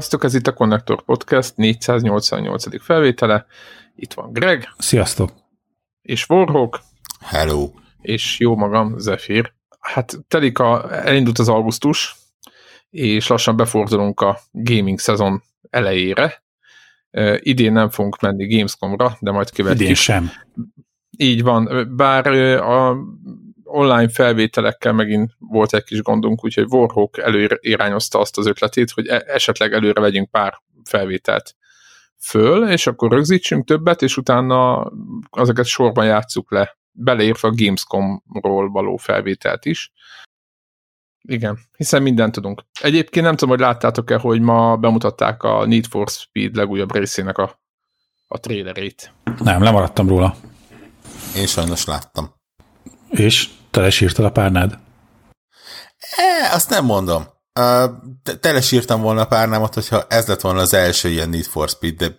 Sziasztok, ez itt a Connector Podcast 488. felvétele. Itt van Greg. Sziasztok. És Warhawk. Hello. És jó magam, Zephyr. Hát telik a, elindult az augusztus, és lassan befordulunk a gaming szezon elejére. Uh, idén nem fogunk menni Gamescomra, de majd követjük. Idén sem. Így van, bár a online felvételekkel megint volt egy kis gondunk, úgyhogy Warhawk előirányozta azt az ötletét, hogy e- esetleg előre vegyünk pár felvételt föl, és akkor rögzítsünk többet, és utána azokat sorban játsszuk le, beleértve a Gamescom-ról való felvételt is. Igen, hiszen mindent tudunk. Egyébként nem tudom, hogy láttátok-e, hogy ma bemutatták a Need for Speed legújabb részének a, a trailerét. Nem, lemaradtam róla. Én sajnos láttam. És? Telesírtad a párnád? E, azt nem mondom. Uh, telesírtam volna a párnámat, hogyha ez lett volna az első ilyen Need for Speed, de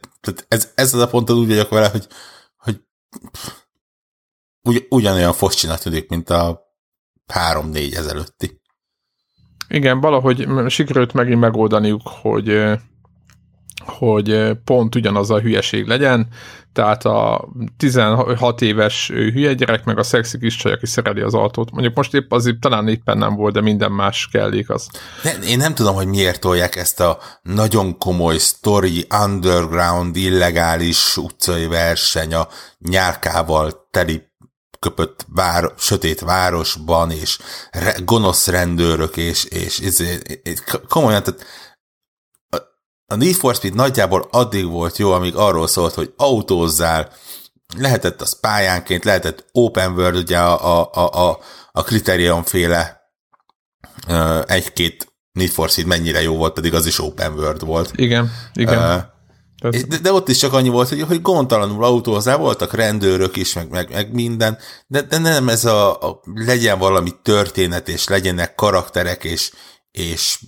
ez, ez az a ponton úgy vagyok vele, hogy, hogy pff, ugy, ugyanolyan foscsinak tűnik, mint a három-négy ezelőtti. Igen, valahogy sikerült megint megoldaniuk, hogy hogy pont ugyanaz a hülyeség legyen, tehát a 16 éves hülye gyerek, meg a szexi kis csaj, aki szereli az autót. Mondjuk most épp azért talán éppen nem volt, de minden más kellék az. Ne, én nem tudom, hogy miért tolják ezt a nagyon komoly story, underground, illegális utcai verseny a nyárkával teli köpött vár, sötét városban, és re, gonosz rendőrök, és, és, és, és komolyan, tehát a Need for Speed nagyjából addig volt jó, amíg arról szólt, hogy autózzál, lehetett az pályánként, lehetett open world, ugye a, a, a, a Criterion féle egy-két Need for Speed mennyire jó volt, pedig az is open world volt. Igen, igen. Uh, de, de ott is csak annyi volt, hogy, hogy gondtalanul autózzál, voltak rendőrök is, meg, meg, meg minden, de, de nem ez a, a legyen valami történet, és legyenek karakterek, és, és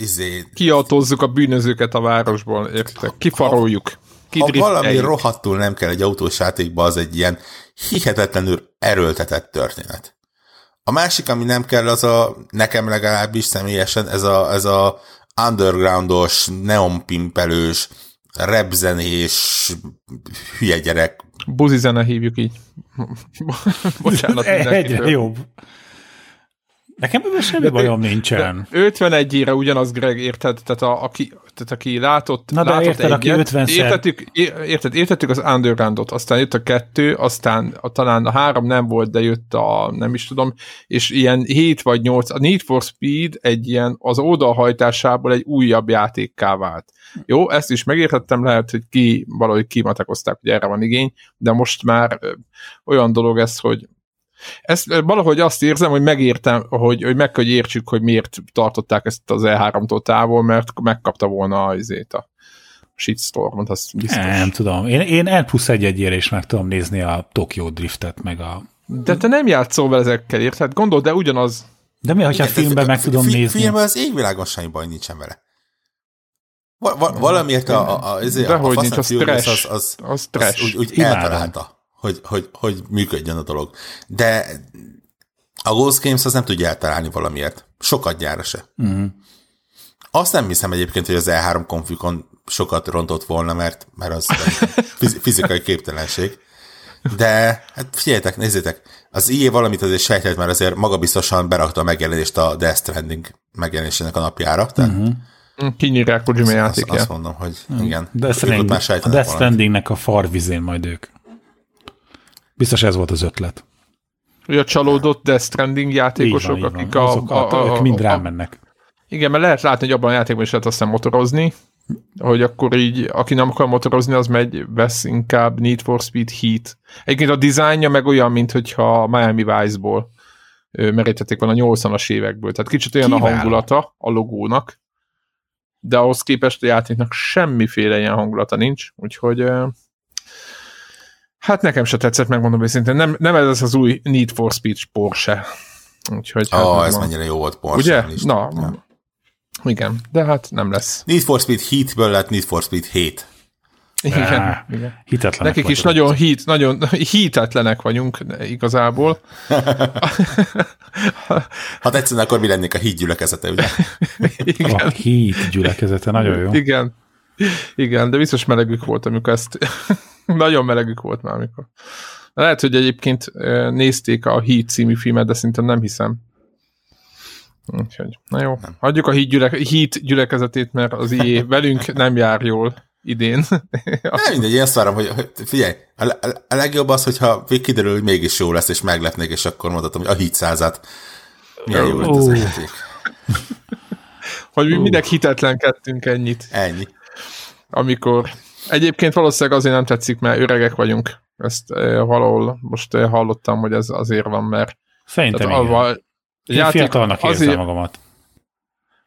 izé... Kiautózzuk a bűnözőket a városból, értitek? Kifaroljuk. Ha valami eljük. rohadtul nem kell egy autós játékba, az egy ilyen hihetetlenül erőltetett történet. A másik, ami nem kell, az a, nekem legalábbis személyesen, ez a, ez a undergroundos, neonpimpelős, repzenés, hülye gyerek. Buzi zene hívjuk így. Bocsánat. Egyre jobb. Nekem ebben semmi de, bajom nincsen. 51 ére ugyanaz, Greg, érted? Tehát, a, aki, tehát aki látott, Na de látott érted, egyet, aki 50 értettük, érted, értettük az Undergroundot, aztán jött a kettő, aztán a, talán a három nem volt, de jött a, nem is tudom, és ilyen 7 vagy 8, a Need for Speed egy ilyen, az oldalhajtásából egy újabb játékká vált. Jó, ezt is megértettem, lehet, hogy ki, valahogy kimatakozták, hogy erre van igény, de most már olyan dolog ez, hogy ezt valahogy azt érzem, hogy megértem, hogy, hogy meg hogy értsük, hogy miért tartották ezt az E3-tól távol, mert megkapta volna azért a shitstormot, az biztos. Nem tudom. Én, én N plusz egy egyére is meg tudom nézni a Tokyo Driftet, meg a... De te nem játszol vele ezekkel, érted? Gondold, de ugyanaz. De mi, hogyha a filmben meg tudom fi, nézni? Filmben az égvilágon semmi baj nincsen vele. Va, va, valamiért a, a, a, a, a, a nincs, az trash. Az, az, az, az úgy, úgy eltalálta hogy, hogy, hogy működjön a dolog. De a Ghost Games az nem tudja eltalálni valamiért. Sokat gyára se. Uh-huh. Azt nem hiszem egyébként, hogy az E3 konfikon sokat rontott volna, mert, mert az fizikai képtelenség. De hát figyeljetek, nézzétek, az IE valamit azért sejtett, mert azért magabiztosan berakta a megjelenést a Death Stranding megjelenésének a napjára. Tehát uh-huh. Kinyírják Kojima játékját. Azt, azt mondom, hogy uh-huh. igen. Death Stranding, a Death Strandingnek a farvizén majd ők. Biztos ez volt az ötlet. Hogy a csalódott Death Stranding játékosok, van, akik a, Azok a, a, ők mind rámennek. Igen, mert lehet látni, hogy abban a játékban is lehet aztán motorozni, hogy akkor így, aki nem akar motorozni, az megy, vesz inkább Need for Speed Heat. Egyébként a dizájnja meg olyan, mint hogyha Miami Vice-ból merítették volna a 80-as évekből. Tehát kicsit olyan Kiváló. a hangulata a logónak, de ahhoz képest a játéknak semmiféle ilyen hangulata nincs, úgyhogy Hát nekem se tetszett, megmondom őszintén. Nem, nem ez az új Need for Speed Porsche. Úgyhogy, hát oh, ez mennyire jó volt Porsche. Ugye? Is. Na, ja. igen, de hát nem lesz. Need for Speed Heat-ből lett Need for Speed 7. Igen, Á, igen. Hitetlenek Nekik is vagyunk. nagyon hit, nagyon hitetlenek vagyunk igazából. Ha tetszene, akkor mi lennék a híd gyülekezete, ugye? Igen. A hit gyülekezete, nagyon jó. Igen. Igen, de biztos melegük volt, amikor ezt... Nagyon melegük volt már, amikor. Lehet, hogy egyébként nézték a Heat című filmet, de szerintem nem hiszem. Úgyhogy, na jó. Hagyjuk a Heat, gyülek, Heat gyülekezetét, mert az IE velünk nem jár jól idén. Nem mindegy, én azt várom, hogy, hogy figyelj, a, a, a legjobb az, hogyha kiderül, hogy mégis jó lesz, és meglepnék, és akkor mondhatom, hogy a hit százat. Milyen jó lett az játék. hogy mi minek hitetlenkedtünk ennyit, Ennyi. amikor egyébként valószínűleg azért nem tetszik, mert öregek vagyunk. Ezt eh, valahol most eh, hallottam, hogy ez azért van, mert Szerintem tehát igen. avval- Én fiatalnak érzem azért, magamat.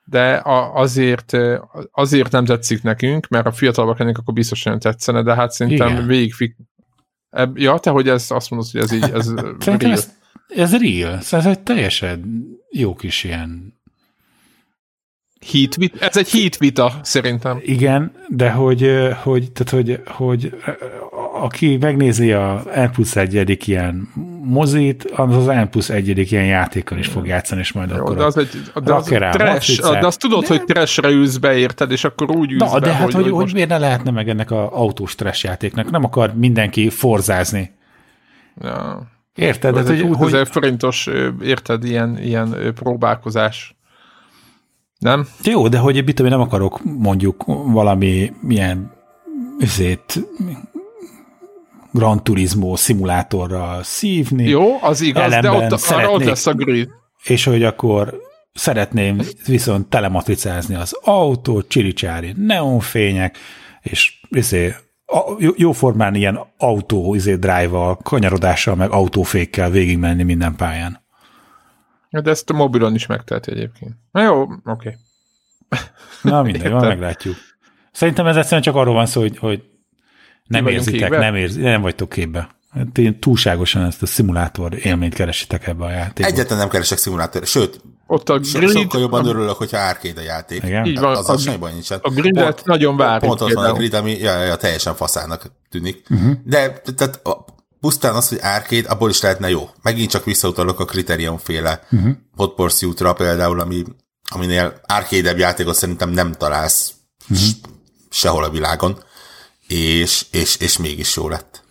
de a, azért, eh, azért nem tetszik nekünk, mert a fiatalabbak ennek akkor biztos nem tetszene, de hát szerintem Igen. végig... Eb, ja, te hogy ez, azt mondod, hogy ez így, ez Szerintem real. ez, ez real. Ez egy teljesen jó kis ilyen Heat vit, ez egy heat vita, szerintem. Igen, de hogy, hogy, tehát, hogy, hogy aki megnézi a N plusz egyedik ilyen mozit, az az N plusz egyedik ilyen játékkal is fog játszani, és majd Jó, akkor... de az egy, de az rá a trash, de azt tudod, hogy trashre ülsz be, érted, és akkor úgy ülsz Na, be, de hát, hogy, hogy, hogy most, miért ne lehetne meg ennek a autós trash játéknak? Nem akar mindenki forzázni. ja, Érted? ez Tehát, egy hogy, 20 hogy, ezer forintos, érted, ilyen, ilyen próbálkozás. Nem? jó, de hogy mit tudom, én nem akarok mondjuk valami ilyen üzét Gran Turismo szimulátorral szívni. Jó, az igaz, de ott, arra ott szeretnék- lesz a grid. és hogy akkor szeretném viszont telematricázni az autót, csiricsári neonfények, és izé, jóformán ilyen autó izé, drive-val, kanyarodással, meg autófékkel végigmenni minden pályán. De ezt a mobilon is megteheti egyébként. Na jó, oké. Okay. Na mindegy, van meglátjuk. Szerintem ez egyszerűen csak arról van szó, hogy, hogy nem érzitek, képbe? nem, érzi, nem vagytok képbe. Hát én túlságosan ezt a szimulátor élményt keresitek ebbe a játékba. Egyetlen nem keresek szimulátor, sőt, Ott a grid, sokkal jobban a, örülök, hogyha arcade a játék. Igen? így van, Az a, semmi baj nincsen. a gridet Pont- nagyon várjuk. Pont az van a grid, ami ja, ja, teljesen faszának tűnik. Uh-huh. De tehát pusztán az, hogy arcade, abból is lehetne jó. Megint csak visszautalok a Criterion féle uh-huh. Hot Pursuit-ra például, ami, aminél arcade játékot szerintem nem találsz uh-huh. sehol a világon, és, és, és mégis jó lett.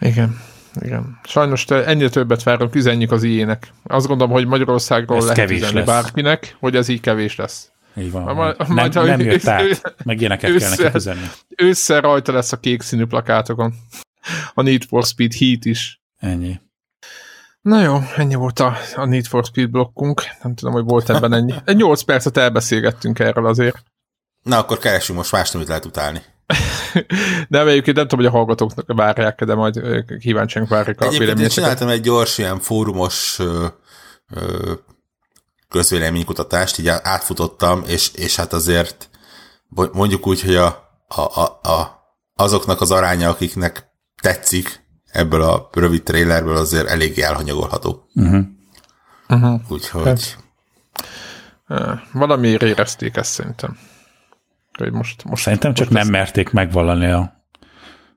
Igen. Igen. Sajnos ennél többet várunk, üzenjük az ilyenek. Azt gondolom, hogy Magyarországról Ez lehet kevés üzenni lesz. bárkinek, hogy ez így kevés lesz. Így van. Ma- ma- nem, majd, ha nem ő- jött át, meg ilyeneket kell nekik üzenni. Ősszel rajta lesz a kék színű plakátokon. A Need for Speed Heat is. Ennyi. Na jó, ennyi volt a, a Need for Speed blokkunk. Nem tudom, hogy volt ebben ennyi. Egy 8 percet elbeszélgettünk erről azért. Na, akkor keressünk most mást, amit lehet utálni. De egyébként nem tudom, hogy a hallgatóknak várják de majd ö, kíváncsian várjuk a véleményeket. csináltam egy gyors ilyen fórumos ö, ö, közvéleménykutatást, így átfutottam, és, és hát azért mondjuk úgy, hogy a, a, a, a, azoknak az aránya, akiknek tetszik ebből a rövid trailerből azért eléggé elhanyagolható. Uh-huh. Uh-huh. Úgyhogy Valamiért érezték ezt szerintem. Hogy most, most Szerintem csak most nem merték megvallani a,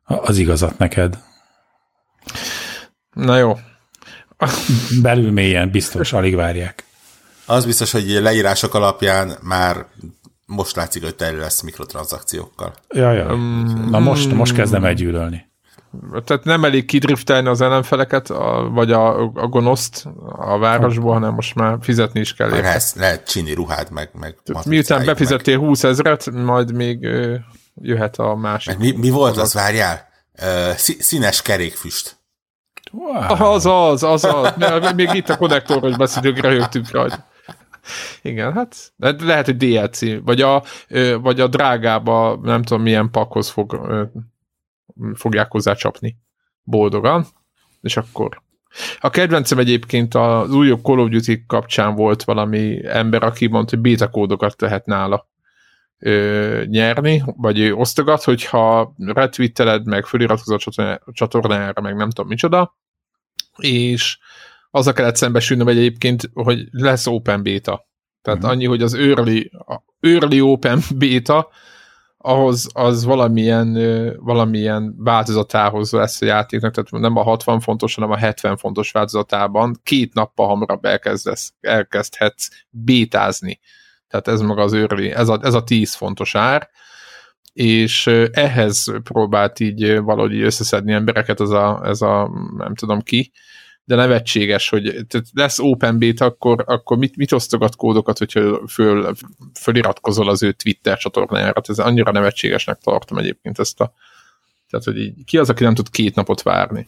a, az igazat neked. Na jó. Belül mélyen biztos, alig várják. az biztos, hogy leírások alapján már most látszik, hogy tele lesz mikrotranszakciókkal. Ja, ja. Um, Na most, most kezdem elgyűlölni. Tehát nem elég kidriftelni az ellenfeleket, a, vagy a, a gonoszt a városból, hanem most már fizetni is kell Meg lehet, lehet csinni ruhát, meg, meg Miután meg- befizettél 20 ezret, majd még ö, jöhet a másik. Meg mi, mi volt az, várjál? Ö, színes kerékfüst. Wow. Az az, az az. Még itt a konnektoros beszélők röhögtünk rajta. Igen, hát lehet, hogy DLC, vagy a, vagy a drágába nem tudom milyen pakhoz fog, fogják hozzá csapni boldogan, és akkor a kedvencem egyébként az újabb Call of Duty kapcsán volt valami ember, aki mondta, hogy beta kódokat lehet nála ö, nyerni, vagy ő osztogat, hogyha retweeteled, meg föliratkozol a csatorná- a csatornára, meg nem tudom micsoda, és azzal kellett szembesülnöm egyébként, hogy lesz open beta. Tehát Mhm. uh-huh. annyi, hogy az early, early open beta, ahhoz az valamilyen, valamilyen változatához lesz a játéknak, tehát nem a 60 fontos, hanem a 70 fontos változatában két nappal hamarabb elkezdesz, elkezdhetsz bétázni. Tehát ez maga az őrli, ez a, ez a 10 fontos ár, és ehhez próbált így valahogy összeszedni embereket ez a, ez a nem tudom ki, de nevetséges, hogy tehát lesz open beta, akkor, akkor mit, mit osztogat kódokat, hogyha föl, föliratkozol az ő Twitter csatornájára. Ez annyira nevetségesnek tartom egyébként ezt a tehát, hogy így, ki az, aki nem tud két napot várni?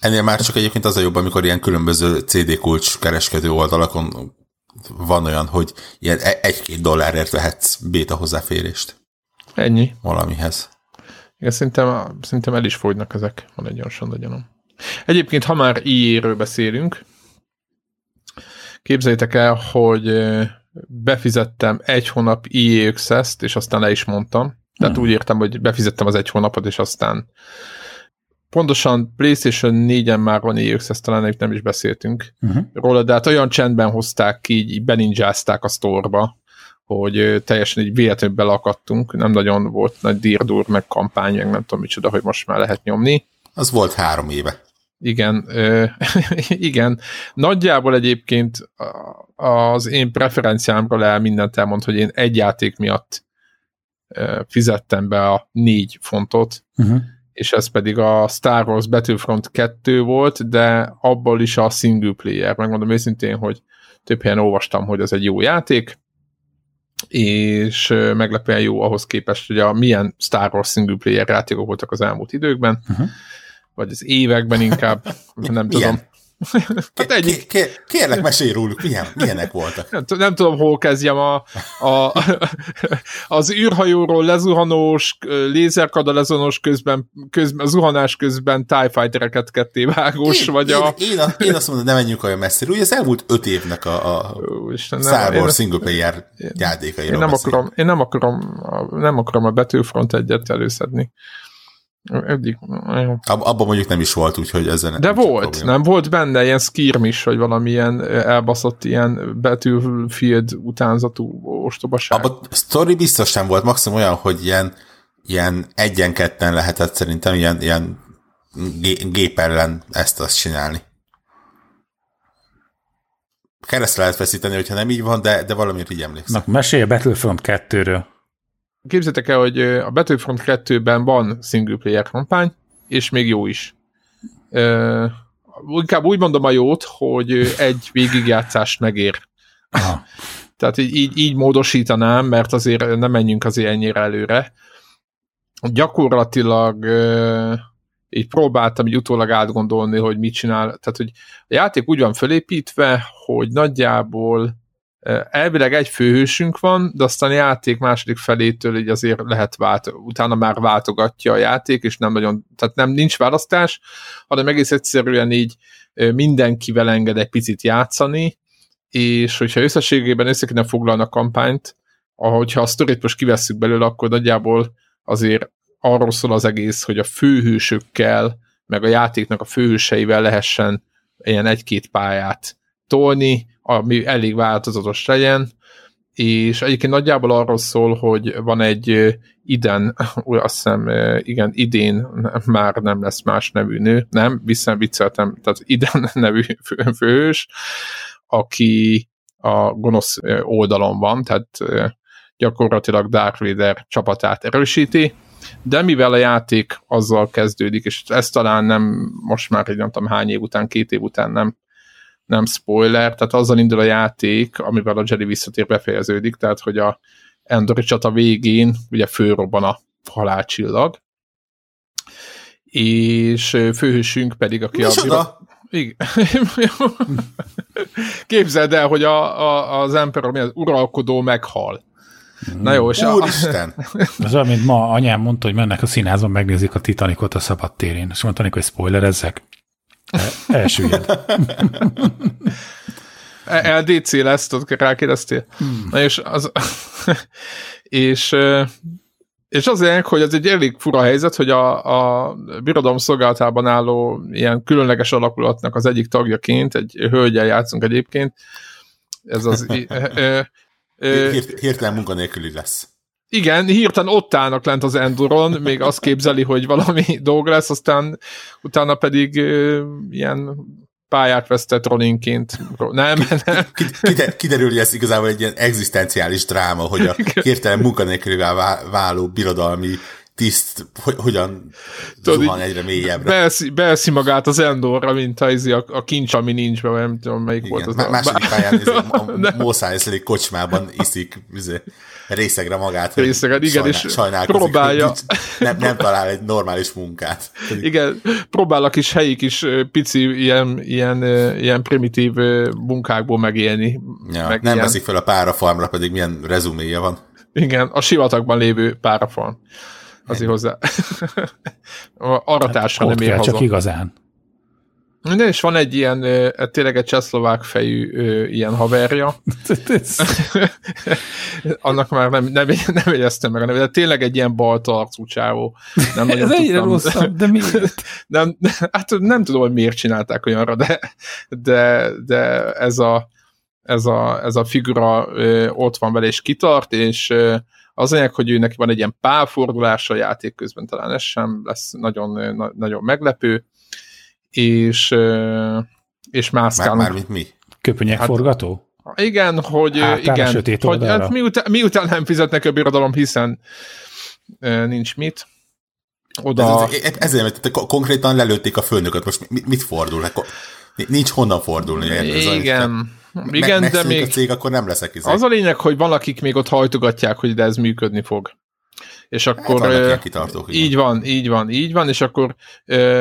Ennél már csak egyébként az a jobb, amikor ilyen különböző CD kulcs kereskedő oldalakon van olyan, hogy ilyen e- egy-két dollárért vehetsz béta hozzáférést. Ennyi. Valamihez. Igen, szerintem, szerintem el is fogynak ezek, van egy olyan sandagyanom. Egyébként, ha már IE-ről beszélünk, képzeljétek el, hogy befizettem egy hónap IE Access-t, és aztán le is mondtam. Tehát hmm. úgy értem, hogy befizettem az egy hónapot, és aztán pontosan PlayStation 4-en már van EA Access, talán nem is beszéltünk uh-huh. róla, de hát olyan csendben hozták ki, így beninjázták a sztorba, hogy teljesen így véletlenül belakadtunk, nem nagyon volt nagy dirdur, meg kampány, meg nem tudom micsoda, hogy most már lehet nyomni. Az volt három éve. Igen, ö, igen. Nagyjából egyébként az én preferenciámról el mindent elmond, hogy én egy játék miatt fizettem be a négy fontot, uh-huh. és ez pedig a Star Wars Battlefront 2 volt, de abból is a single player. Megmondom őszintén, hogy több helyen olvastam, hogy ez egy jó játék, és meglepően jó ahhoz képest, hogy a milyen Star Wars single player játékok voltak az elmúlt időkben. Uh-huh vagy az években inkább, nem tudom. Hát egy... Kér, kérlek, mesélj róluk, milyen, milyenek voltak. Nem, nem tudom, hol kezdjem a, a, az űrhajóról lezuhanós, lézerkada lezonós közben, közben, zuhanás közben TIE Fightereket ketté vágós, én, vagy én, a... Én, a, én azt mondom, ne menjünk olyan messzire. Ugye az elmúlt öt évnek a, a Isten, Star Wars single player játékairól én nem akarom, én nem akarom, nem akarom a Battlefront egyet előszedni. Eddig, Ab, abban mondjuk nem is volt, úgyhogy ezen De volt, probléma. nem volt benne ilyen skirmish, vagy valamilyen elbaszott ilyen Battlefield utánzatú ostobaság. Abban a story biztos nem volt, maximum olyan, hogy ilyen, ilyen egyen-ketten lehetett szerintem ilyen, ilyen gép ellen ezt azt csinálni. Keresztre lehet feszíteni, hogyha nem így van, de, de valamiért így emlékszem. Na, mesélj a Battlefront 2-ről. Képzeljétek el, hogy a Battlefront 2-ben van single player kampány, és még jó is. Uh, inkább úgy mondom a jót, hogy egy végigjátszást megér. Aha. Tehát így, így, így módosítanám, mert azért nem menjünk azért ennyire előre. Gyakorlatilag uh, így próbáltam így utólag átgondolni, hogy mit csinál. Tehát, hogy a játék úgy van fölépítve, hogy nagyjából elvileg egy főhősünk van, de aztán a játék második felétől így azért lehet vált, utána már váltogatja a játék, és nem nagyon, tehát nem nincs választás, hanem egész egyszerűen így mindenkivel enged egy picit játszani, és hogyha összességében össze kéne foglalni a kampányt, ahogyha a sztorit most kivesszük belőle, akkor nagyjából azért arról szól az egész, hogy a főhősökkel, meg a játéknak a főhőseivel lehessen ilyen egy-két pályát tolni, ami elég változatos legyen, és egyébként nagyjából arról szól, hogy van egy iden, azt hiszem, igen, idén már nem lesz más nevű nő, nem, vissza vicceltem, tehát iden nevű főhős, aki a gonosz oldalon van, tehát gyakorlatilag Darth Vader csapatát erősíti, de mivel a játék azzal kezdődik, és ez talán nem most már egy nem tudom hány év után, két év után nem nem spoiler, tehát azzal indul a játék, amivel a Jedi visszatér befejeződik, tehát hogy a Endori csata végén ugye főrobban a halálcsillag, és főhősünk pedig, aki Mi a... Igen. Képzeld el, hogy a, a, az Emperor, mi az uralkodó meghal. Na jó, és Úristen! A... Ez olyan, mint ma anyám mondta, hogy mennek a színházban, megnézik a Titanicot a szabadtérén. És mondta, hogy spoilerezzek. Elsüllyed. LDC lesz, tudod, rákérdeztél? Hmm. Na és az... és és azért, hogy ez egy elég fura helyzet, hogy a, a birodalom szolgálatában álló ilyen különleges alakulatnak az egyik tagjaként, egy hölgyel játszunk egyébként, ez az... Hirtelen munkanélküli lesz. Igen, hirtelen ott állnak lent az Enduron, még azt képzeli, hogy valami dolg lesz, aztán utána pedig ö, ilyen pályát vesztett Roninként. Nem, nem. Kiderül, hogy ez igazából egy ilyen egzisztenciális dráma, hogy a hirtelen munkanélkülivel váló birodalmi tiszt hogy, hogyan Tudod, zuhan egyre mélyebbre. Beeszi, beeszi magát az Endorra, mint a, izé, a, a kincs, ami nincs be, nem tudom melyik Igen, volt az. Má- második pályán izé, a Mószáj kocsmában iszik izé, részegre magát. Részegre, igen, és próbálja. Nincs, nem, nem talál egy normális munkát. Igen, próbál a kis helyi kis pici ilyen, ilyen, ilyen primitív munkákból megélni. Ja, meg nem ilyen. veszik fel a párafarmra, pedig milyen rezuméja van. Igen, a sivatagban lévő párafarm. Azért hozzá. Aratásra hát nem ér haza. csak igazán. De és van egy ilyen, tényleg egy csehszlovák fejű ilyen haverja. Annak már nem, nem, nem jegyeztem meg a nevét, de tényleg egy ilyen balta arcú csávó. Nem Ez egyre rosszabb, de miért? Nem, hát nem tudom, hogy miért csinálták olyanra, de, de, de ez, a, ez, a, ez a figura ott van vele, és kitart, és az anyag, hogy őnek van egy ilyen pálfordulása a játék közben, talán ez sem lesz nagyon, nagyon meglepő, és, és mászkálunk. Már, már mi? Köpönyegforgató? Hát, igen, hogy, hát, igen, hogy hát miután, miután nem fizetnek a birodalom, hiszen nincs mit. Oda... Ez, ez, ezért, konkrétan lelőtték a főnököt, most mit, mit fordul? Nincs honnan fordulni. Igen. Igen, me- de még... a cég, akkor nem leszek izé. Az a lényeg, hogy valakik még ott hajtogatják, hogy de ez működni fog. És hát akkor... Hát kitartók, így van, így van, így van, és akkor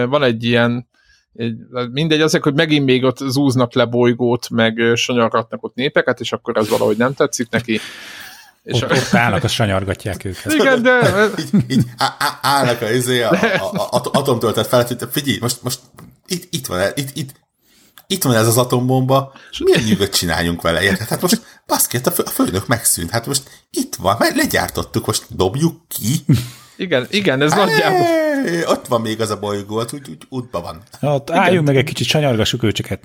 van egy ilyen egy, mindegy, azért, hogy megint még ott zúznak le bolygót, meg sanyargatnak ott népeket, és akkor ez valahogy nem tetszik neki. És ott, a... ott állnak, azt sanyargatják őket. Igen, de... így, így állnak a, izé, a, a, a, a atomtöltet felett, hogy figyelj, most, most itt, itt van, itt, itt, itt van ez az atombomba, és milyen nyugodt csináljunk vele, érted? Hát most baszki, hát a, fő, a főnök megszűnt, hát most itt van, mert legyártottuk, most dobjuk ki. Igen, igen, ez nagyjából. Ott van még az a bolygó, ott úgy, úgy útba van. Ott álljunk meg egy kicsit, sanyargassuk őcseket.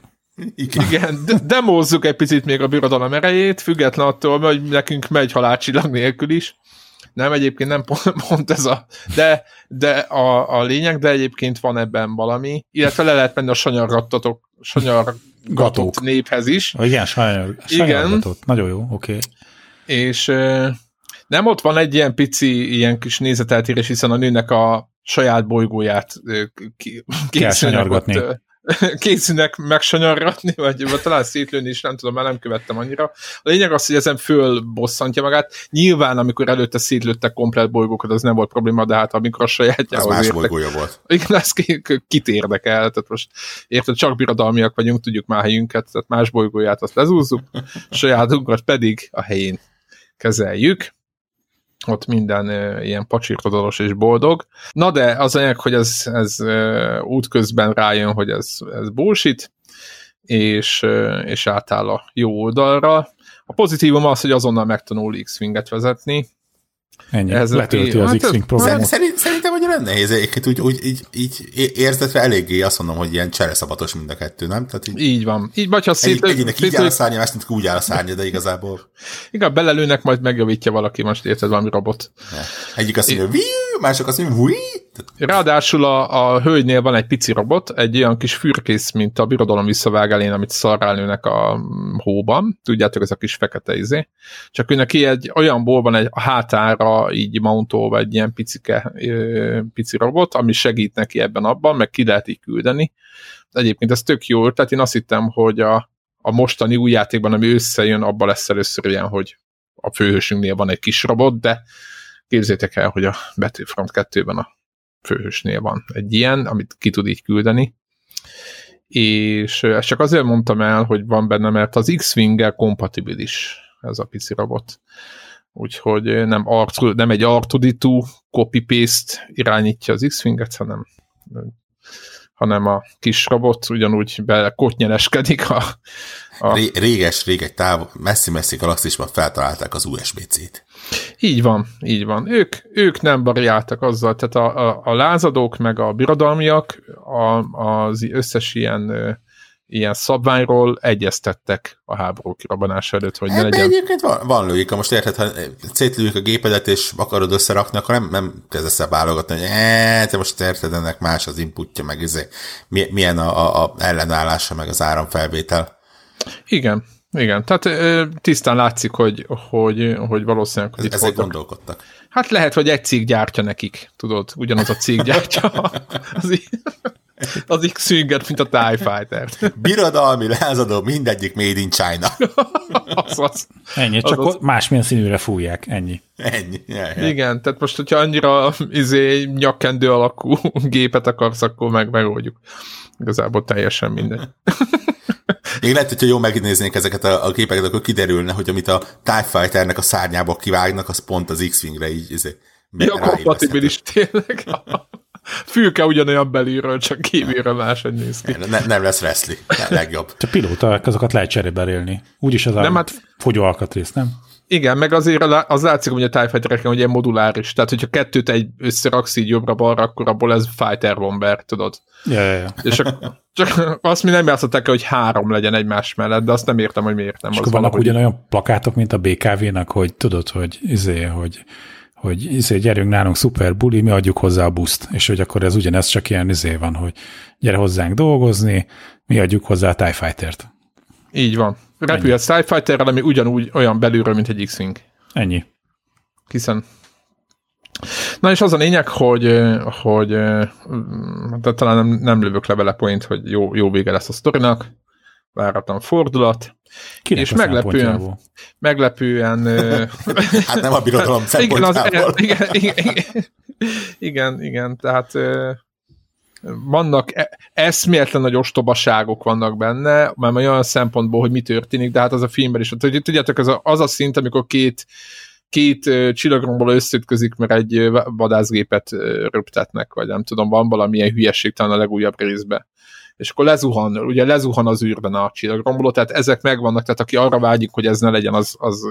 Igen, igen de demózzuk egy picit még a birodalom erejét, független attól, hogy nekünk megy halálcsillag nélkül is. Nem, egyébként nem pont, pont ez a... De, de a, a lényeg, de egyébként van ebben valami. Illetve le lehet menni a sanyargattatok, sanyargatott néphez is. Igen, sanyar, Igen. Nagyon jó, oké. Okay. És nem ott van egy ilyen pici, ilyen kis nézeteltérés, hiszen a nőnek a saját bolygóját ki, kell sanyargatni készülnek megsanyargatni, vagy, vagy talán szétlőni is, nem tudom, már nem követtem annyira. A lényeg az, hogy ezen föl bosszantja magát. Nyilván, amikor előtte szétlőttek komplet bolygókat, az nem volt probléma, de hát amikor a sajátjához Az más értek, bolygója volt. Igen, ez kit érdekel, tehát most érted, csak birodalmiak vagyunk, tudjuk már helyünket, tehát más bolygóját azt lezúzzuk, sajátunkat pedig a helyén kezeljük ott minden ilyen pacsirtodalos és boldog. Na de az anyag, hogy ez, ez útközben rájön, hogy ez, ez bullshit, és, és átáll a jó oldalra. A pozitívum az, hogy azonnal megtanul X-Winget vezetni, Ennyi. Ez Letölti az hát X-Wing programot. Szerint, annyira nehéz egyébként, úgy, úgy így, így érzetve eléggé azt mondom, hogy ilyen csereszabatos mind a kettő, nem? Tehát így, így van. Így vagy ha szét... Egy, egyének így áll a szárnya, másnak úgy áll a szárnya, de igazából... Igen, belelőnek, majd megjavítja valaki, most érted valami robot. Ja. Egyik azt mondja, mások azt mondja, Ráadásul a, a hölgynél van egy pici robot, egy olyan kis fürkész, mint a birodalom visszavág elén, amit szarrálnőnek a hóban. Tudjátok, ez a kis fekete izé. Csak ő neki egy olyanból van egy hátára így mountolva egy ilyen picike, pici robot, ami segít neki ebben abban, meg ki lehet így küldeni. Egyébként ez tök jó, tehát én azt hittem, hogy a, a mostani új játékban, ami összejön, abban lesz először ilyen, hogy a főhősünknél van egy kis robot, de Képzétek el, hogy a Battlefront 2-ben a főhősnél van egy ilyen, amit ki tud így küldeni, és ezt csak azért mondtam el, hogy van benne, mert az X-Wing-gel kompatibilis ez a pici robot. Úgyhogy nem, Arthur, nem egy Artuditu copy-paste irányítja az X-Winget, hanem hanem a kis robot ugyanúgy belekotnyereskedik a, a... Ré, réges, rég egy táv, messzi-messzi galaxisban feltalálták az USB-C-t. Így van, így van. Ők, ők nem variáltak azzal, tehát a, a, a lázadók meg a birodalmiak a, az összes ilyen ilyen szabványról egyeztettek a háború kirabbanása előtt, hogy ne Ebben legyen. egyébként van, van logika. Most érted, ha szétlőjük a gépedet, és akarod összerakni, akkor nem, nem kezdesz el válogatni, hogy eee, te most érted, ennek más az inputja, meg izé, mi- milyen a, a, a ellenállása, meg az áramfelvétel. Igen, igen. Tehát tisztán látszik, hogy, hogy, hogy valószínűleg hogy itt Ezek voltak. gondolkodtak. Hát lehet, hogy egy cég gyártja nekik, tudod, ugyanaz a cég gyártja az, az X-Winget, mint a TIE Fighter-t. Birodalmi, lázadó, mindegyik made in China. Az, az. Ennyi, csak Az- az... másmilyen színűre fújják, ennyi. Ennyi. Ja, ja. Igen, tehát most, hogyha annyira izé, nyakkendő alakú gépet akarsz, akkor meg megoldjuk. Igazából teljesen mindegy. Még lehet, hogyha jól megnéznénk ezeket a, a képeket, akkor kiderülne, hogy amit a TIE Fighternek a szárnyából kivágnak, az pont az X-Wingre így izé, Ja, kompatibilis tényleg. Fülke ugyanolyan belülről, csak kívülről máshogy néz ki. Ne, nem lesz wrestling. Legjobb. Csak pilóta, azokat lehet cserébe Úgyis az Nem, a hát- fogyó alkatrész, nem? Igen, meg azért az látszik, hogy a TIE Fightereken hogy ilyen moduláris. Tehát, hogyha kettőt egy összeraksz így jobbra-balra, akkor abból ez Fighter Bomber, tudod. Ja, ja, ja. És ak- csak azt mi nem játszották hogy három legyen egymás mellett, de azt nem értem, hogy miért nem. És akkor vannak valahogy- ugyanolyan plakátok, mint a BKV-nak, hogy tudod, hogy izé, hogy hogy izé, gyerünk nálunk szuper buli, mi adjuk hozzá a buszt. És hogy akkor ez ugyanez csak ilyen izé van, hogy gyere hozzánk dolgozni, mi adjuk hozzá a TIE Fighter-t. Így van. Repülhet TIE Fighterrel, ami ugyanúgy olyan belülről, mint egy X-Wing. Ennyi. Hiszen Na és az a lényeg, hogy, hogy de talán nem, nem lövök le vele point, hogy jó, jó vége lesz a sztorinak, váratlan fordulat, Kinek És a meglepően- meglepően Hát nem a birodalom igen, az, szempontjából. igen, igen, igen, igen, igen, tehát vannak e- eszméletlen nagy ostobaságok vannak benne, már olyan szempontból, hogy mi történik, de hát az a filmben is. Tudj- Tudjátok, az a, az a szint, amikor két két ö, csillagromboló összeütközik, mert egy vadászgépet ö, röptetnek, vagy nem tudom, van valamilyen hülyeség talán a legújabb részben. És akkor lezuhan, ugye lezuhan az űrben a csillagromboló, tehát ezek megvannak, tehát aki arra vágyik, hogy ez ne legyen, az, az,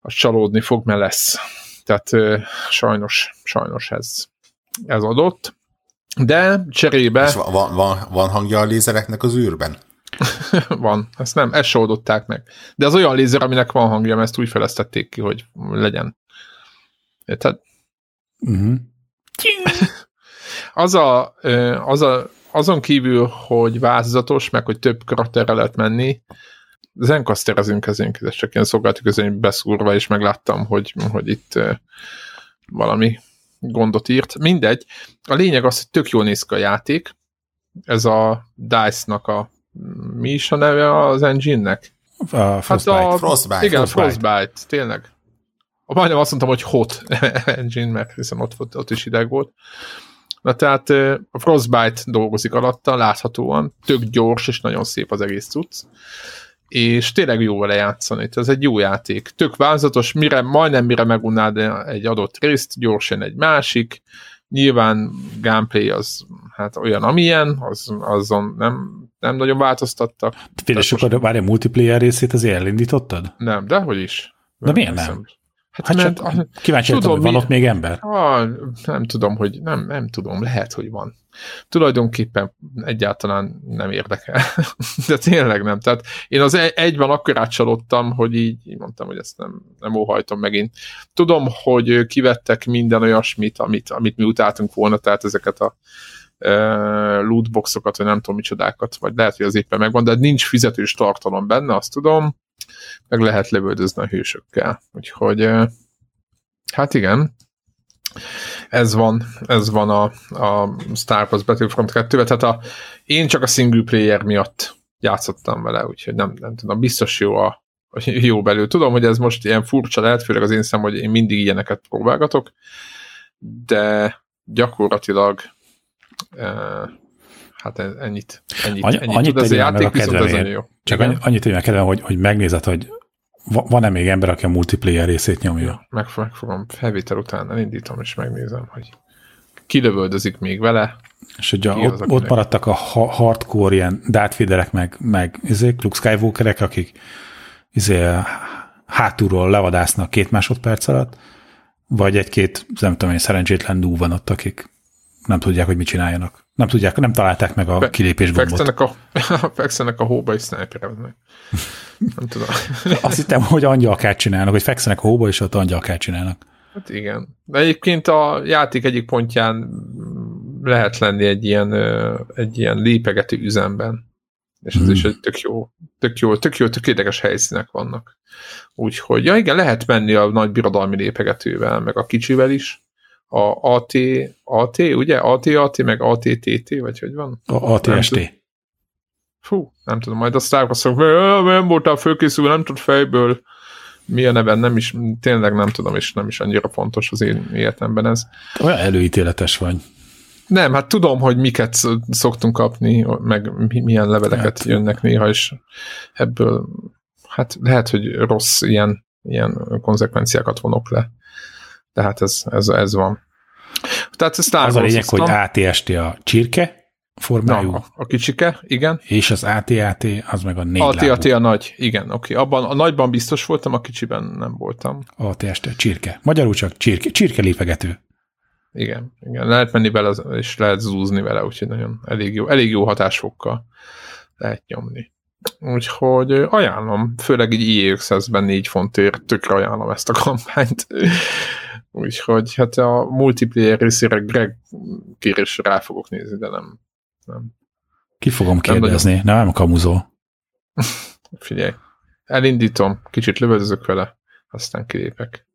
az csalódni fog, mert lesz. Tehát sajnos, sajnos ez, ez adott. De cserébe És van, van, van, hangja a lézereknek az űrben? van, ezt nem, ezt se oldották meg. De az olyan lézer, aminek van hangja, mert ezt úgy fejlesztették ki, hogy legyen. Érted? Uh-huh. Az a, az a, azon kívül, hogy változatos, meg hogy több karakterre lehet menni, zenkasterezünk ezünk, ez csak ilyen szolgálati közöny beszúrva, és megláttam, hogy, hogy itt valami gondot írt. Mindegy. A lényeg az, hogy tök jól néz ki a játék. Ez a DICE-nak a mi is a neve az engine-nek? A Frostbite. a- Frostbite. Igen, Frostbite. Frostbite, tényleg. Majdnem azt mondtam, hogy hot engine, mert hiszen ott, ott is ideg volt. Na tehát a Frostbite dolgozik alatta, láthatóan, tök gyors és nagyon szép az egész cucc. És tényleg jó vele játszani, ez egy jó játék. Tök változatos, mire, majdnem mire megunnád egy adott részt, gyorsan egy másik. Nyilván gameplay az hát olyan, amilyen, az, azon nem, nem nagyon változtattak. Fél, és akkor várj, a multiplayer részét azért elindítottad? Nem, de hogy is. De miért nem? hiszem. Hát, Hát mert, csak kíváncsi tudom, hogy van mi- ott még ember. Ah, nem tudom, hogy nem, nem tudom, lehet, hogy van. Tulajdonképpen egyáltalán nem érdekel. De tényleg nem. Tehát én az egy- egyben akkor átcsalódtam, hogy így, így mondtam, hogy ezt nem, nem óhajtom megint. Tudom, hogy kivettek minden olyasmit, amit, amit mi utáltunk volna, tehát ezeket a lootboxokat, vagy nem tudom micsodákat, vagy lehet, hogy az éppen megvan, de nincs fizetős tartalom benne, azt tudom, meg lehet lövöldözni a hősökkel. Úgyhogy hát igen, ez van, ez van a, a Star Wars Battlefront 2 tehát a, én csak a single player miatt játszottam vele, úgyhogy nem, nem tudom, biztos jó a, jó belül. Tudom, hogy ez most ilyen furcsa lehet, főleg az én szem, hogy én mindig ilyeneket próbálgatok, de gyakorlatilag hát en- ennyit, ennyit, Annyi- ennyit annyit tud, ez a tegyél meg játék a viszont jó. Csak Igen? annyi- annyit, hogy meg hogy, hogy megnézed, hogy va- van-e még ember, aki a multiplayer részét nyomja. Meg, meg fogom felvétel után elindítom, és megnézem, hogy kilövöldözik még vele. És a, Ki az, ott, ott maradtak a ha- hardcore ilyen Darth Vaderek, meg, meg izék, Luke Skywalkerek, akik izé, hátulról levadásznak két másodperc alatt, vagy egy-két, nem tudom én, szerencsétlen dú van ott, akik nem tudják, hogy mit csináljanak. Nem tudják, nem találták meg a kilépés gombot. Fekszenek a, fekszenek a hóba és snipereznek. Nem tudom. Azt hittem, hogy angyalkát csinálnak, hogy fekszenek a hóba, és ott angyalkát csinálnak. Hát igen. De egyébként a játék egyik pontján lehet lenni egy ilyen, egy ilyen lépegető üzemben. És ez hmm. is egy tök jó, tök jó, tök jó, tök érdekes helyszínek vannak. Úgyhogy, ja igen, lehet menni a nagy birodalmi lépegetővel, meg a kicsivel is. A AT, AT, ugye? AT, AT, meg ATTT, vagy hogy van? A ATST. Fú, nem tudom, majd a Star Wars nem voltál fölkészülve, nem tud fejből mi a neven, nem is, tényleg nem tudom, és nem is annyira fontos az én életemben ez. Olyan előítéletes vagy. Nem, hát tudom, hogy miket szoktunk kapni, meg milyen leveleket hát. jönnek néha, és ebből hát lehet, hogy rossz ilyen, ilyen konzekvenciákat vonok le. De hát ez, ez, ez van. Tehát ez az a lényeg, hogy ATST a csirke formájú. Na, a kicsike, igen. És az ATAT az meg a négy ATAT a nagy, igen, oké. Abban a nagyban biztos voltam, a kicsiben nem voltam. ATST, csirke. Magyarul csak csirke, csirke lépegető. Igen, igen. Lehet menni vele, és lehet zúzni vele, úgyhogy nagyon elég jó, elég jó hatásfokkal lehet nyomni. Úgyhogy ajánlom, főleg így IE600-ben 4 fontért tökre ajánlom ezt a kampányt. Úgyhogy hát a multiplayer részére Greg kérésre rá fogok nézni, de nem. nem Ki fogom kérdezni, nem, nagyon... nem kamuzó. Figyelj, elindítom, kicsit lövöldözök vele, aztán kilépek.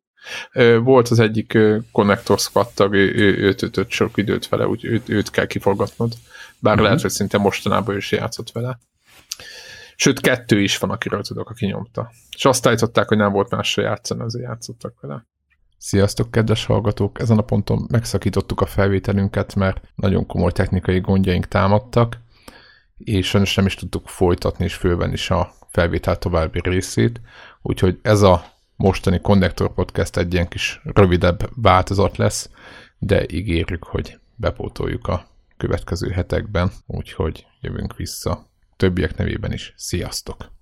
Volt az egyik Connector Squad tag, ő, ő, őt ütött sok időt vele, úgy őt, őt kell kiforgatnod. Bár uh-huh. lehet, hogy szinte mostanában is játszott vele. Sőt, kettő is van, akiről tudok, aki nyomta. És azt állították, hogy nem volt másra játszani, azért játszottak vele. Sziasztok, kedves hallgatók! Ezen a ponton megszakítottuk a felvételünket, mert nagyon komoly technikai gondjaink támadtak, és sajnos nem is tudtuk folytatni és főben is a felvétel további részét, úgyhogy ez a mostani Connector Podcast egy ilyen kis rövidebb változat lesz, de ígérjük, hogy bepótoljuk a következő hetekben, úgyhogy jövünk vissza többiek nevében is. Sziasztok!